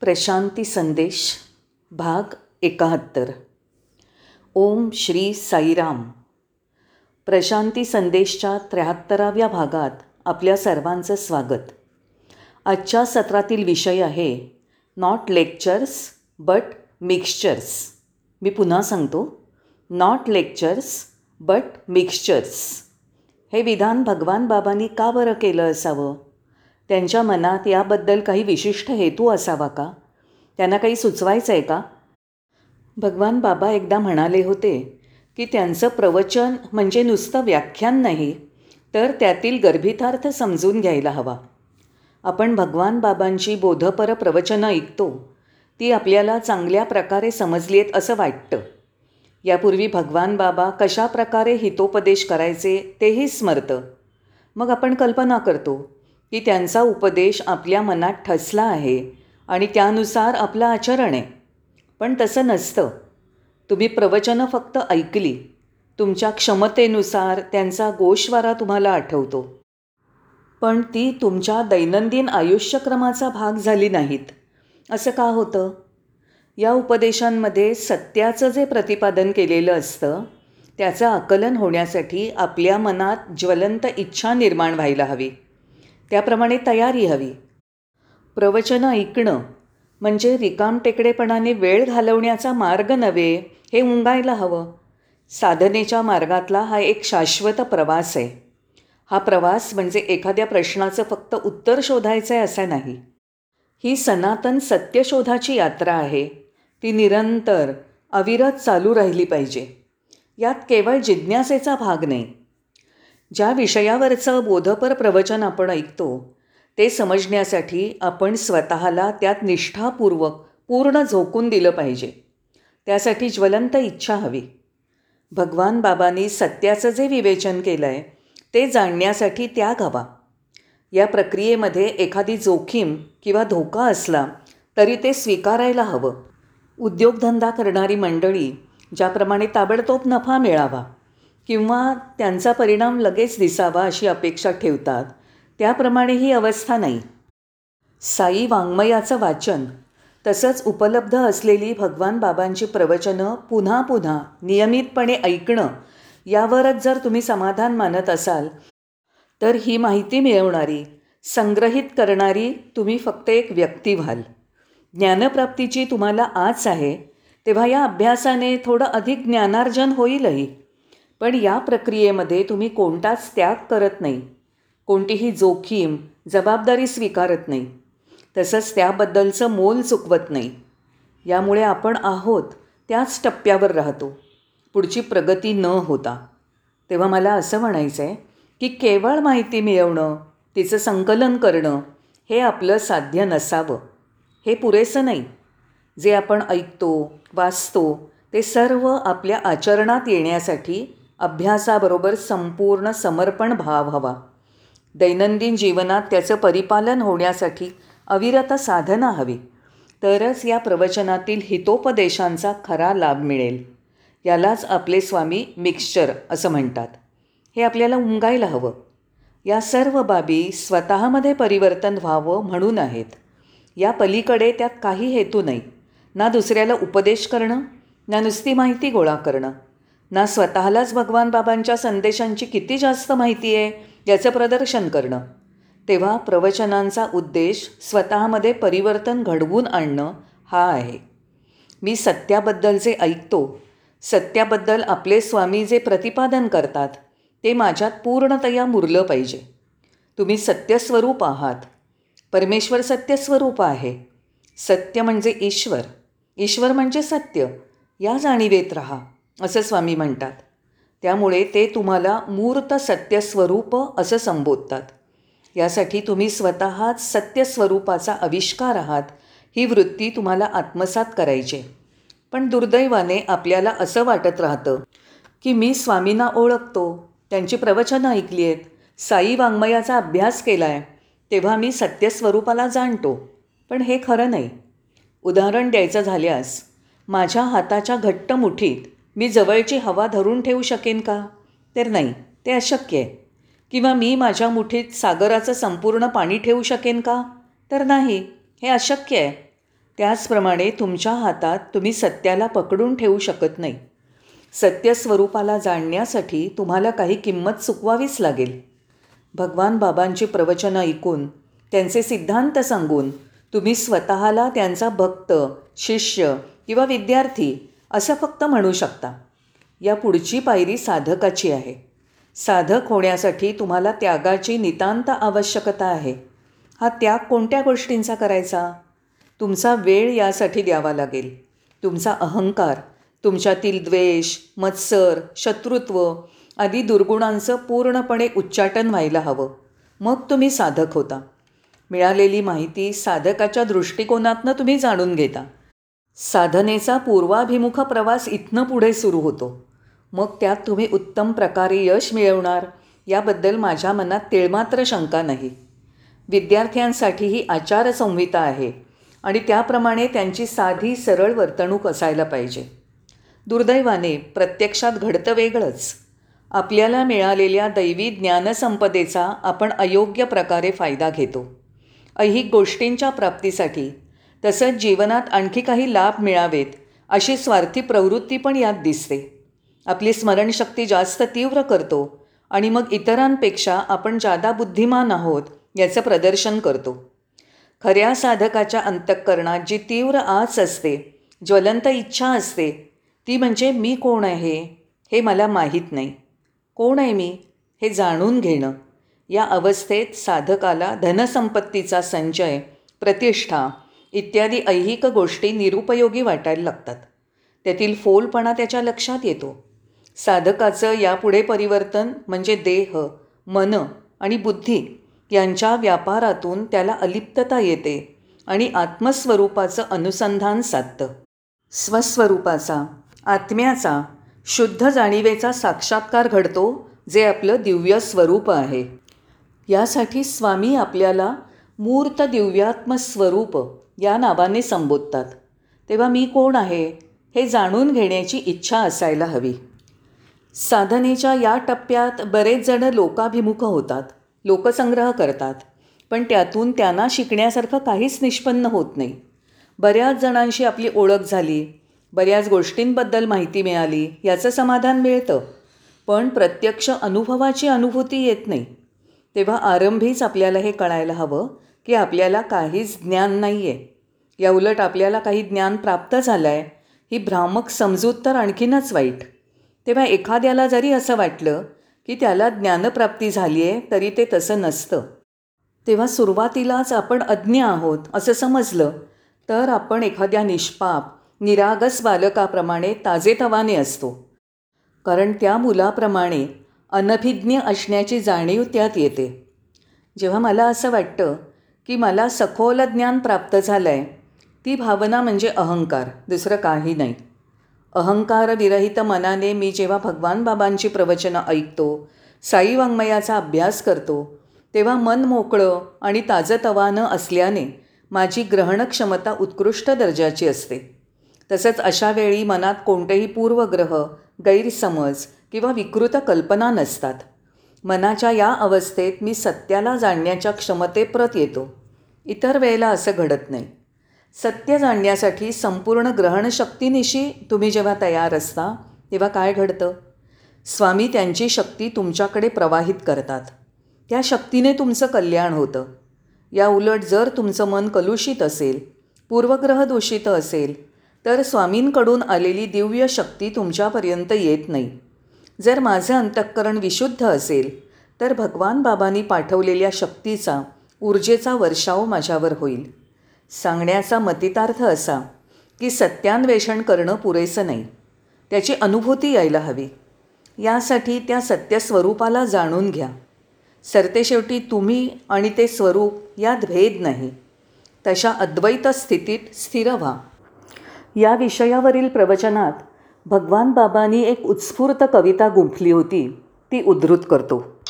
प्रशांती संदेश भाग एकाहत्तर. ओम श्री साईराम. प्रशांती संदेशच्या त्र्याहत्तराव्या भागात आपल्या सर्वांचं स्वागत. आजच्या सत्रातील विषय आहे नॉट लेक्चर्स बट मिक्स्चर्स मी पुन्हा सांगतो नॉट लेक्चर्स बट मिक्स्चर्स हे विधान भगवान बाबांनी का बरं केलं असावं? त्यांच्या मनात याबद्दल काही विशिष्ट हेतू असावा का? त्यांना काही सुचवायचं आहे का? भगवान बाबा एकदा म्हणाले होते की त्यांचं प्रवचन म्हणजे नुसतं व्याख्यान नाही तर त्यातील गर्भितार्थ समजून घ्यायला हवा. आपण भगवान बाबांची बोधपर प्रवचनं ऐकतो ती आपल्याला चांगल्या प्रकारे समजली आहेत असं वाटतं. यापूर्वी भगवान बाबा कशा प्रकारे हितोपदेश करायचे तेही स्मरतं. मग आपण कल्पना करतो की त्यांचा उपदेश आपल्या मनात ठसला आहे आणि त्यानुसार आपलं आचरण आहे. पण तसं नसतं. तुम्ही प्रवचनं फक्त ऐकली. तुमच्या क्षमतेनुसार त्यांचा गोषवारा तुम्हाला आठवतो. पण ती तुमच्या दैनंदिन आयुष्यक्रमाचा भाग झाली नाहीत. असं का होतं? या उपदेशांमध्ये सत्याचं जे प्रतिपादन केलेलं असतं त्याचं आकलन होण्यासाठी आपल्या मनात ज्वलंत इच्छा निर्माण व्हायला हवी. त्याप्रमाणे तयारी हवी. प्रवचनं ऐकणं म्हणजे रिकामटेकडेपणाने वेळ घालवण्याचा मार्ग नव्हे हे उंगायला हवं. साधनेच्या मार्गातला हा एक शाश्वत प्रवास आहे. हा प्रवास म्हणजे एखाद्या प्रश्नाचं फक्त उत्तर शोधायचं आहे असं नाही. ही सनातन सत्यशोधाची यात्रा आहे. ती निरंतर अविरत चालू राहिली पाहिजे. यात केवळ जिज्ञासेचा भाग नाही. ज्या विषयावरचं बोधपर प्रवचन आपण ऐकतो ते समजण्यासाठी आपण स्वतःला त्यात निष्ठापूर्वक पूर्ण झोकून दिलं पाहिजे. त्यासाठी ज्वलंत इच्छा हवी. भगवान बाबांनी सत्याचं जे विवेचन केलं आहे ते जाणण्यासाठी त्याग हवा. या प्रक्रियेमध्ये एखादी जोखीम किंवा धोका असला तरी ते स्वीकारायला हवं. उद्योगधंदा करणारी मंडळी ज्याप्रमाणे ताबडतोब नफा मिळावा किंवा त्यांचा परिणाम लगेच दिसावा अशी अपेक्षा ठेवतात त्याप्रमाणे ही अवस्था नाही. साई वाङ्मयाचं वाचन तसंच उपलब्ध असलेली भगवान बाबांची प्रवचनं पुन्हा पुन्हा नियमितपणे ऐकणं यावरच जर तुम्ही समाधान मानत असाल तर ही माहिती मिळवणारी संग्रहित करणारी तुम्ही फक्त एक व्यक्ती व्हाल. ज्ञानप्राप्तीची तुम्हाला आच आहे तेव्हा या अभ्यासाने थोडं अधिक ज्ञानार्जन होईलही. पण या प्रक्रियेमध्ये तुम्ही कोणताच त्याग करत नाही. कोणतीही जोखीम जबाबदारी स्वीकारत नाही. तसंच त्याबद्दलचं मोल चुकवत नाही. यामुळे आपण आहोत त्याच टप्प्यावर राहतो. पुढची प्रगती न होता. तेव्हा मला असं म्हणायचं आहे की केवळ माहिती मिळवणं तिचं संकलन करणं हे आपलं साध्य नसावं. हे पुरेसं नाही. जे आपण ऐकतो वाचतो ते सर्व आपल्या आचरणात येण्यासाठी अभ्यासाबरोबर संपूर्ण समर्पण भाव हवा. दैनंदिन जीवनात त्याचं परिपालन होण्यासाठी अविरत साधना हवी. तरच या प्रवचनातील हितोपदेशांचा खरा लाभ मिळेल. यालाच आपले स्वामी मिक्स्चर असं म्हणतात. हे आपल्याला उंगायला हवं. या सर्व बाबी स्वतःमध्ये परिवर्तन व्हावं म्हणून आहेत. या पलीकडे त्यात काही हेतू नाही. ना दुसऱ्याला उपदेश करणं ना नुसती माहिती गोळा करणं. ना स्वतःलाच भगवान बाबांच्या संदेशांची किती जास्त माहिती आहे याचं प्रदर्शन करणं. तेव्हा प्रवचनांचा उद्देश स्वतःमध्ये परिवर्तन घडवून आणणं हा आहे. मी सत्याबद्दल जे ऐकतो. सत्याबद्दल आपले स्वामी जे प्रतिपादन करतात ते माझ्यात पूर्णतया मुरलं पाहिजे. तुम्ही सत्यस्वरूप आहात. परमेश्वर सत्यस्वरूप आहे. सत्य म्हणजे ईश्वर. ईश्वर म्हणजे सत्य. या जाणीवेत राहा. असं स्वामी म्हणतात. त्यामुळे ते तुम्हाला मूर्त सत्यस्वरूप असं संबोधतात. यासाठी तुम्ही स्वतःच सत्यस्वरूपाचा आविष्कार आहात ही वृत्ती तुम्हाला आत्मसात करायची. पण दुर्दैवाने आपल्याला असं वाटत राहतं की मी स्वामींना ओळखतो त्यांची प्रवचनं ऐकली आहेत साई वाङ्मयाचा अभ्यास केला आहे तेव्हा मी सत्यस्वरूपाला जाणतो. पण हे खरं नाही. उदाहरण द्यायचं झाल्यास माझ्या हाताच्या घट्ट मुठीत मी जवळची हवा धरून ठेवू शकेन का? तर नाही ते अशक्य आहे. किंवा मी माझ्या मुठीत सागराचं संपूर्ण पाणी ठेवू शकेन का? तर नाही हे अशक्य आहे. त्याचप्रमाणे तुमच्या हातात तुम्ही सत्याला पकडून ठेवू शकत नाही. सत्यस्वरूपाला जाणण्यासाठी तुम्हाला काही किंमत चुकवावीच लागेल. भगवान बाबांची प्रवचनं ऐकून त्यांचे सिद्धांत सांगून तुम्ही स्वतःला त्यांचा भक्त शिष्य किंवा विद्यार्थी असं फक्त म्हणू शकता. या पुढची पायरी साधकाची आहे. साधक होण्यासाठी तुम्हाला त्यागाची नितांत आवश्यकता आहे. हा त्याग कोणत्या गोष्टींचा करायचा? तुमचा वेळ यासाठी द्यावा लागेल. तुमचा अहंकार तुमच्यातील द्वेष मत्सर शत्रुत्व आदी दुर्गुणांचं पूर्णपणे उच्चाटन व्हायला हवं. मग तुम्ही साधक होता. मिळालेली माहिती साधकाच्या दृष्टिकोनातनं तुम्ही जाणून घेता. साधनेचा पूर्वाभिमुख प्रवास इथनं पुढे सुरू होतो. मग त्यात तुम्ही उत्तम प्रकारे यश मिळवणार याबद्दल माझ्या मनात तिळमात्र शंका नाही. विद्यार्थ्यांसाठी ही आचारसंहिता आहे आणि त्याप्रमाणे त्यांची साधी सरळ वर्तणूक असायला पाहिजे. दुर्दैवाने प्रत्यक्षात घडतं वेगळंच. आपल्याला मिळालेल्या दैवी ज्ञानसंपदेचा आपण अयोग्य प्रकारे फायदा घेतो. ऐहिक गोष्टींच्या प्राप्तीसाठी तसंच जीवनात आणखी काही लाभ मिळावेत अशी स्वार्थी प्रवृत्ती पण यात दिसते. आपली स्मरणशक्ती जास्त तीव्र करतो आणि मग इतरांपेक्षा आपण जादा बुद्धिमान आहोत याचं प्रदर्शन करतो. खऱ्या साधकाच्या अंतःकरणात जी तीव्र आच असते ज्वलंत इच्छा असते ती म्हणजे मी कोण आहे हे मला माहीत नाही. कोण आहे मी हे जाणून घेणं. या अवस्थेत साधकाला धनसंपत्तीचा संचय प्रतिष्ठा इत्यादी ऐहिक गोष्टी निरुपयोगी वाटायला लागतात. त्यातील फोलपणा त्याच्या लक्षात येतो. साधकाचं यापुढे परिवर्तन म्हणजे देह मन आणि बुद्धी यांच्या व्यापारातून त्याला अलिप्तता येते आणि आत्मस्वरूपाचं अनुसंधान साधतं. स्वस्वरूपाचा आत्म्याचा शुद्ध जाणीवेचा साक्षात्कार घडतो जे आपलं दिव्य स्वरूप आहे. यासाठी स्वामी आपल्याला मूर्त दिव्यात्मस्वरूप या नावाने संबोधतात. तेव्हा मी कोण आहे हे जाणून घेण्याची इच्छा असायला हवी. साधनेच्या या टप्प्यात बरेच जण लोकाभिमुख होतात लोकसंग्रह करतात पण त्यातून त्यांना शिकण्यासारखं काहीच निष्पन्न होत नाही. बऱ्याच जणांशी आपली ओळख झाली बऱ्याच गोष्टींबद्दल माहिती मिळाली याचं समाधान मिळतं पण प्रत्यक्ष अनुभवाची अनुभूती येत नाही. तेव्हा आरंभीच आपल्याला हे कळायला हवं की आपल्याला काहीच ज्ञान नाही आहे या उलट आपल्याला काही ज्ञान प्राप्त झालं आहे ही भ्रामक समजूत तर आणखीनच वाईट. तेव्हा एखाद्याला जरी असं वाटलं की त्याला ज्ञानप्राप्ती झाली आहे तरी ते तसं नसतं. तेव्हा सुरुवातीलाच आपण अज्ञ आहोत असं समजलं तर आपण एखाद्या निष्पाप निरागस बालकाप्रमाणे ताजेतवाने असतो. कारण त्या मुलाप्रमाणे अनभिज्ञ असण्याची जाणीव त्यात येते. जेव्हा मला असं वाटतं की मला सखोल ज्ञान प्राप्त झालं आहे ती भावना म्हणजे अहंकार दुसरं काही नाही. अहंकारविरहित मनाने मी जेव्हा भगवान बाबांची प्रवचनं ऐकतो साई वाङ्मयाचा अभ्यास करतो तेव्हा मन मोकळं आणि ताजतवानं असल्याने माझी ग्रहणक्षमता उत्कृष्ट दर्जाची असते. तसंच अशा वेळी मनात कोणतेही पूर्वग्रह गैरसमज किंवा विकृत कल्पना नसतात. मनाच्या या अवस्थेत मी सत्याला जाणण्याच्या क्षमतेप्रत येतो. इतर वेळेला असं घडत नाही. सत्य जाणण्यासाठी संपूर्ण ग्रहणशक्तीनिशी तुम्ही जेव्हा तयार असता तेव्हा काय घडतं? स्वामी त्यांची शक्ती तुमच्याकडे प्रवाहित करतात. त्या शक्तीने तुमचं कल्याण होतं. या उलट जर तुमचं मन कलुषित असेल पूर्वग्रह दूषित असेल तर स्वामींकडून आलेली दिव्य शक्ती तुमच्यापर्यंत येत नाही. जर माझं अंतःकरण विशुद्ध असेल तर भगवान बाबांनी पाठवलेल्या शक्तीचा ऊर्जेचा वर्षाव माझ्यावर होईल. सांगण्याचा मतितार्थ असा की सत्यान्वेषण करणं पुरेसं नाही. त्याची अनुभूती यायला हवी. यासाठी त्या सत्यस्वरूपाला जाणून घ्या. सरतेशेवटी तुम्ही आणि ते स्वरूप यात भेद नाही. तशा अद्वैत स्थितीत स्थिर व्हा. या विषयावरील प्रवचनात भगवान बाबांनी एक उत्स्फूर्त कविता गुंफली होती. ती उद्धृत करतो.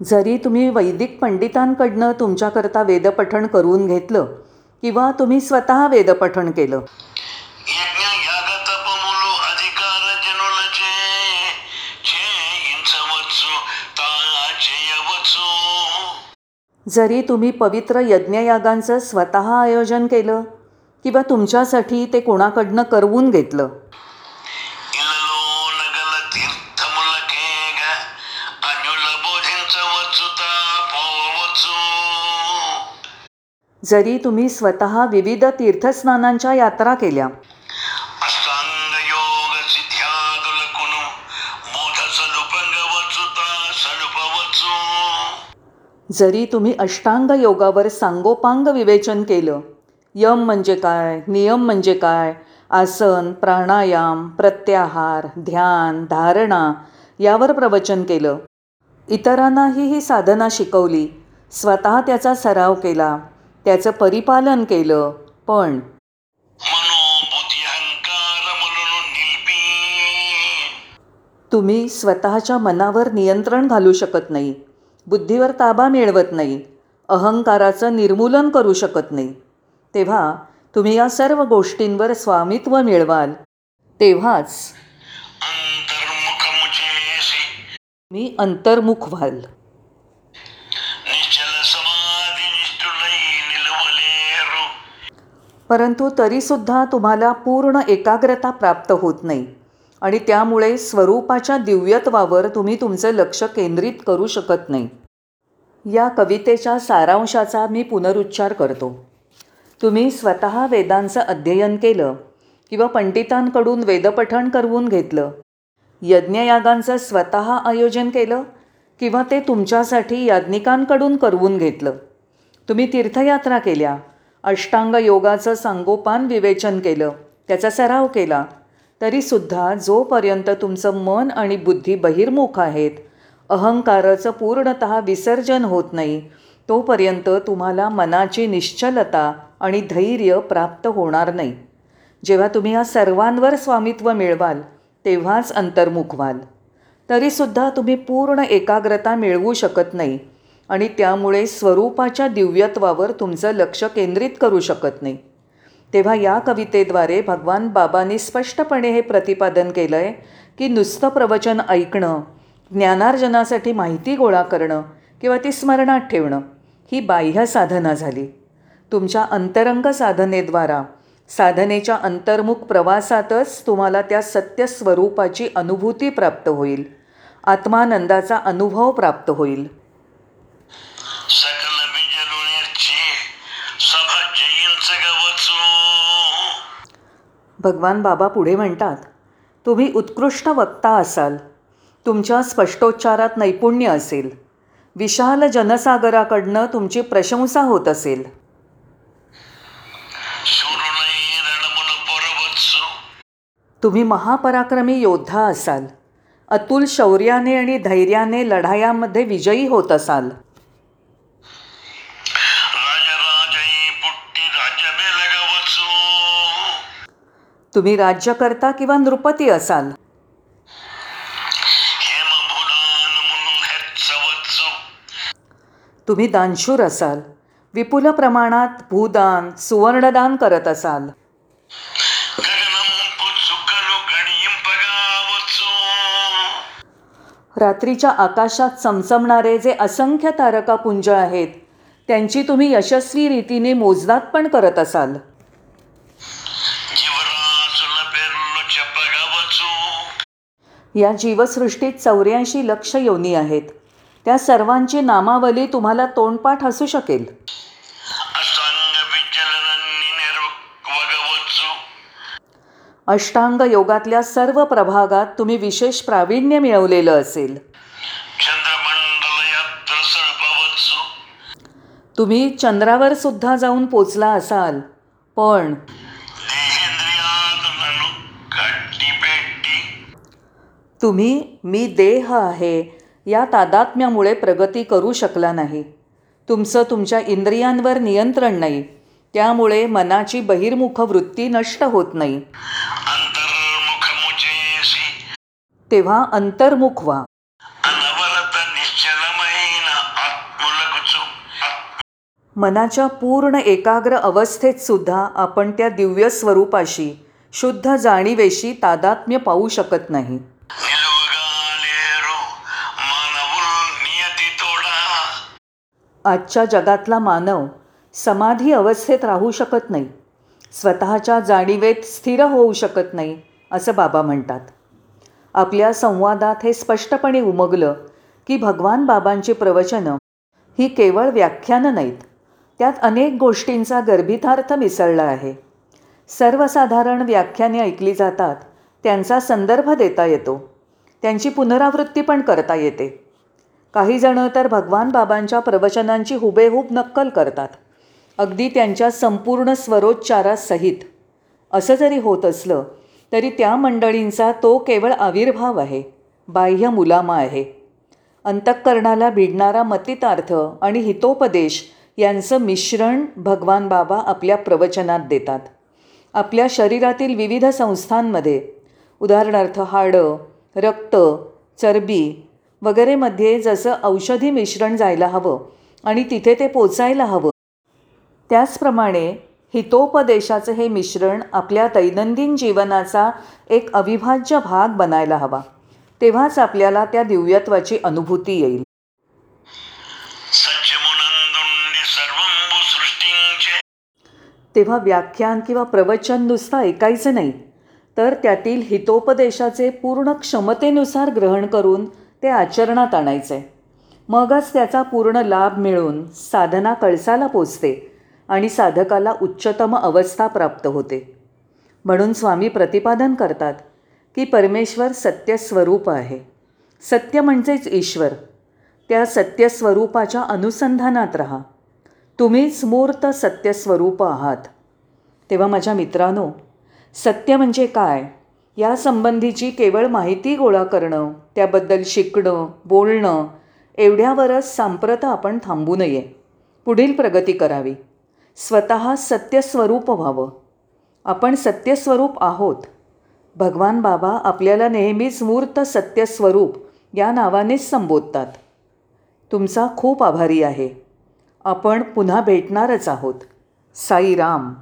जरी तुम्ही वैदिक पंडितांकडनं तुमच्याकरता वेदपठण करून घेतलं किंवा तुम्ही स्वतः वेदपठण केलं. जरी तुम्ही पवित्र यज्ञयागांचं स्वतः आयोजन केलं किंवा तुमच्यासाठी ते कोणाकडनं करवून घेतलं जरी तुम्ही स्वतः विविध तीर्थस्नानांच्या यात्रा केल्या. जरी तुम्ही अष्टांग योगावर सांगोपांग विवेचन केलं यम म्हणजे काय नियम म्हणजे काय आसन प्राणायाम प्रत्याहार ध्यान धारणा यावर प्रवचन केलं. इतरांनाही ही साधना शिकवली. स्वतः त्याचा सराव केला. त्याचं परिपालन केलं पण तुम्ही स्वतःच्या मनावर नियंत्रण घालू शकत नाही बुद्धीवर ताबा मिळवत नाही अहंकाराचं निर्मूलन करू शकत नाही. तेव्हा तुम्ही या सर्व गोष्टींवर स्वामित्व मिळवाल. तेव्हाच मी अंतर्मुख व्हाल. परंतु तरीसुद्धा तुम्हाला पूर्ण एकाग्रता प्राप्त होत नाही. आणि त्यामुळे स्वरूपाच्या दिव्यत्वावर तुम्ही तुमचं लक्ष केंद्रित करू शकत नाही. या कवितेच्या सारांशाचा मी पुनरुच्चार करतो. तुम्ही स्वतः वेदांचं अध्ययन केलं किंवा पंडितांकडून वेदपठण करवून घेतलं यज्ञयागांचं स्वतः आयोजन केलं किंवा ते तुमच्यासाठी याज्ञिकांकडून करवून घेतलं तुम्ही तीर्थयात्रा केल्या अष्टांग योगाचं सांगोपान विवेचन केलं त्याचा सराव केला. तरीसुद्धा जोपर्यंत तुमचं मन आणि बुद्धी बहिर्मुख आहेत अहंकाराचं पूर्णत विसर्जन होत नाही तोपर्यंत तुम्हाला मनाची निश्चलता आणि धैर्य प्राप्त होणार नाही. जेव्हा तुम्ही या सर्वांवर स्वामित्व मिळवाल तेव्हाच अंतर्मुख व्हाल. तरीसुद्धा तुम्ही पूर्ण एकाग्रता मिळवू शकत नाही आणि त्यामुळे स्वरूपाच्या दिव्यत्वावर तुमचं लक्ष केंद्रित करू शकत नाही. तेव्हा या कवितेद्वारे भगवान बाबांनी स्पष्टपणे हे प्रतिपादन केलं आहे की नुसतं प्रवचन ऐकणं ज्ञानार्जनासाठी माहिती गोळा करणं किंवा ती स्मरणात ठेवणं ही बाह्य साधना झाली. तुमच्या अंतरंग साधनेद्वारा साधनेच्या अंतर्मुख प्रवासातच तुम्हाला त्या सत्य स्वरूपाची अनुभूती प्राप्त होईल. आत्मानंदाचा अनुभव प्राप्त होईल. सकल भगवान बाबा पुढे म्हणतात तुम्ही उत्कृष्ट वक्ता असाल तुमच्या स्पष्टोच्चारात नैपुण्य असेल विशाल जनसागराकडनं तुमची प्रशंसा होत असेल. तुम्ही महापराक्रमी योद्धा असाल अतुल शौर्याने आणि धैर्याने लढायामध्ये विजयी होत असाल. तुम्ही राज्यकर्ता किंवा नृपती असाल? तुम्ही दानशूर असाल. विपुल प्रमाणात भूदान सुवर्णदान करत असाल. रात्रीच्या आकाशात चमचमणारे जे असंख्य तारकापुंज आहेत त्यांची तुम्ही यशस्वी रीतीने मोजदात पण करत असाल. या जीवसृष्टीत चौऱ्याऐंशी लक्ष योनी आहेत. त्या सर्वांची नामावली तुम्हाला तोंडपाठ असू शकेल. अष्टांग योगातल्या सर्व प्रभागात तुम्ही विशेष प्रावीण्य मिळवलेलं असेल. तुम्ही चंद्रावर सुद्धा जाऊन पोचला असाल पण तुम्ही मी देह आहे या तादात्म्यामुळे प्रगती करू शकला नाही. तुमचं तुमच्या इंद्रियांवर नियंत्रण नाही त्यामुळे मनाची बहिर्मुख वृत्ती नष्ट होत नाही. तेव्हा अंतर्मुख व्हा. मनाच्या पूर्ण एकाग्र अवस्थेत सुद्धा आपण त्या दिव्य स्वरूपाशी शुद्ध जाणीवेशी तादात्म्य पाहू शकत नाही. आजच्या जगातला मानव समाधी अवस्थेत राहू शकत नाही. स्वतःच्या जाणीवेत स्थिर होऊ शकत नाही असं बाबा म्हणतात. आपल्या संवादात हे स्पष्टपणे उमगलं की भगवान बाबांची प्रवचनं ही केवळ व्याख्यानं नाहीत त्यात अनेक गोष्टींचा गर्भितार्थ मिसळला आहे. सर्वसाधारण व्याख्याने ऐकली जातात त्यांचा संदर्भ देता येतो त्यांची पुनरावृत्ती पण करता येते. काही जणं तर भगवान बाबांच्या प्रवचनांची हुबेहूब नक्कल करतात. अगदी त्यांच्या संपूर्ण स्वरोच्चारासहित. असं जरी होत असलं तरी त्या मंडळींचा तो केवळ आविर्भाव आहे बाह्य मुलामा आहे. अंतःकरणाला भिडणारा मतितार्थ आणि हितोपदेश यांचं मिश्रण भगवान बाबा आपल्या प्रवचनात देतात. आपल्या शरीरातील विविध संस्थांमध्ये उदाहरणार्थ हाडं रक्त चरबी वगैरेमध्ये जसं औषधी मिश्रण जायला हवं आणि तिथे ते पोचायला हवं. त्याचप्रमाणे हितोपदेशाचं हे मिश्रण आपल्या दैनंदिन जीवनाचा एक अविभाज्य भाग बनायला हवा. तेव्हाच आपल्याला त्या दिव्यत्वाची अनुभूती येईल. तेव्हा व्याख्यान किंवा प्रवचन नुसतं ऐकायचं नाही. तर त्यातील हितोपदेशाचे पूर्ण क्षमतेनुसार ग्रहण करून ते आचरणात आणायचं. आहे मगच त्याचा पूर्ण लाभ मिळून साधना कळसाला पोचते आणि साधकाला उच्चतम अवस्था प्राप्त होते. म्हणून स्वामी प्रतिपादन करतात की परमेश्वर सत्यस्वरूप आहे. सत्य म्हणजेच ईश्वर. त्या सत्यस्वरूपाच्या अनुसंधानात राहा. तुम्हीच मूर्त सत्यस्वरूप आहात. तेव्हा माझ्या मित्रांनो सत्य म्हणजे काय? या संबंधीची केवळ माहिती गोळा करणं त्याबद्दल शिकणं बोलणं एवढ्यावरच सांप्रत आपण थांबू नये. पुढील प्रगती करावी. स्वतः सत्यस्वरूप व्हावं. आपण सत्यस्वरूप आहोत. भगवान बाबा आपल्याला नेहमीच मूर्त सत्यस्वरूप या नावानेच संबोधतात. तुमचा खूप आभारी आहे. आपण पुन्हा भेटणारच आहोत. साईराम.